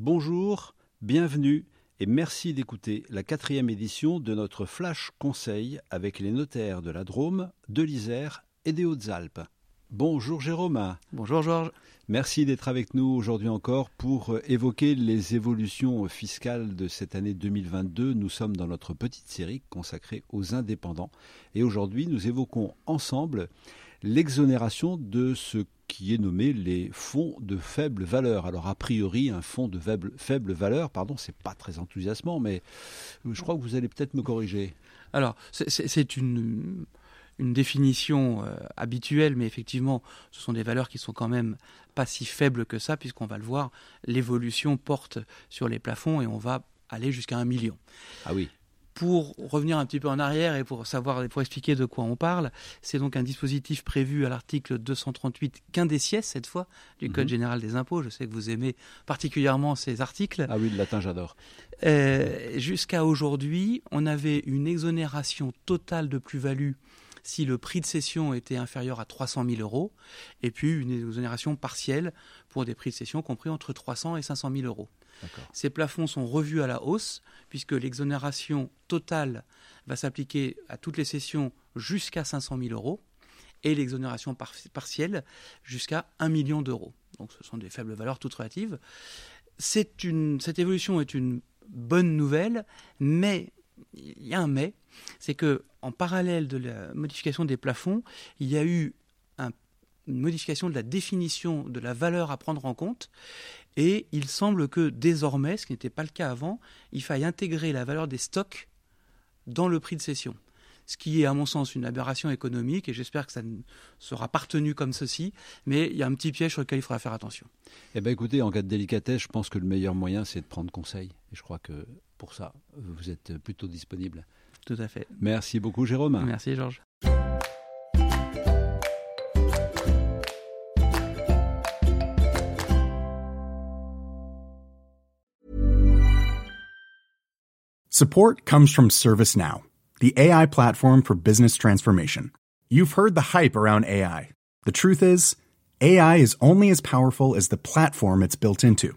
Bonjour, bienvenue et merci d'écouter la quatrième édition de notre Flash Conseil avec les notaires de la Drôme, de l'Isère et des Hautes-Alpes. Bonjour Jérôme. Bonjour Georges. Merci d'être avec nous aujourd'hui encore pour euh, évoquer les évolutions fiscales de cette année 2022. Nous sommes dans notre petite série consacrée aux indépendants et aujourd'hui nous évoquons ensemble l'exonération de ce qui est nommé les fonds de faible valeur. Alors a priori, un fonds de faible, faible valeur, pardon, c'est pas très enthousiasmant, mais je crois que vous allez peut-être me corriger. Alors c'est une une définition euh, habituelle, mais effectivement, ce sont des valeurs qui sont quand même pas si faibles que ça, puisqu'on va le voir, l'évolution porte sur les plafonds et on va aller jusqu'à un million. Ah oui pour revenir un petit peu en arrière et pour savoir pour expliquer de quoi on parle, c'est donc un dispositif prévu à l'article 238 quindéciès cette fois du Code mhm. général des impôts. Je sais que vous aimez particulièrement ces articles. Ah oui, le latin j'adore. Euh, jusqu'à aujourd'hui, on avait une exonération totale de plus-value si le prix de cession était inférieur à 300 000 euros, et puis une exonération partielle pour des prix de cession compris entre 300 et 500 000 euros. Ces plafonds sont revus à la hausse, puisque l'exonération totale va s'appliquer à toutes les cessions jusqu'à 500 000 euros, et l'exonération partielle jusqu'à 1 million d'euros. Donc ce sont des faibles valeurs toutes relatives. cette évolution est une bonne nouvelle, mais il y a un mais, c'est que en parallèle de la modification des plafonds, il y a eu une modification de la définition de la valeur à prendre en compte. Et il semble que désormais, ce qui n'était pas le cas avant, il faille intégrer la valeur des stocks dans le prix de cession. Ce qui est à mon sens une aberration économique et j'espère que ça ne sera pas retenu comme ceci, mais il y a un petit piège sur lequel il faudra faire attention. Eh bien écoutez, en cas de délicatesse, je pense que le meilleur moyen c'est de prendre conseil. Et je crois que pour ça, vous êtes plutôt disponible. Tout à fait. Merci beaucoup Jérôme. Merci Georges. Support comes from ServiceNow, the AI platform for business transformation. You've heard the hype around AI. The truth is, AI is only as powerful as the platform it's built into.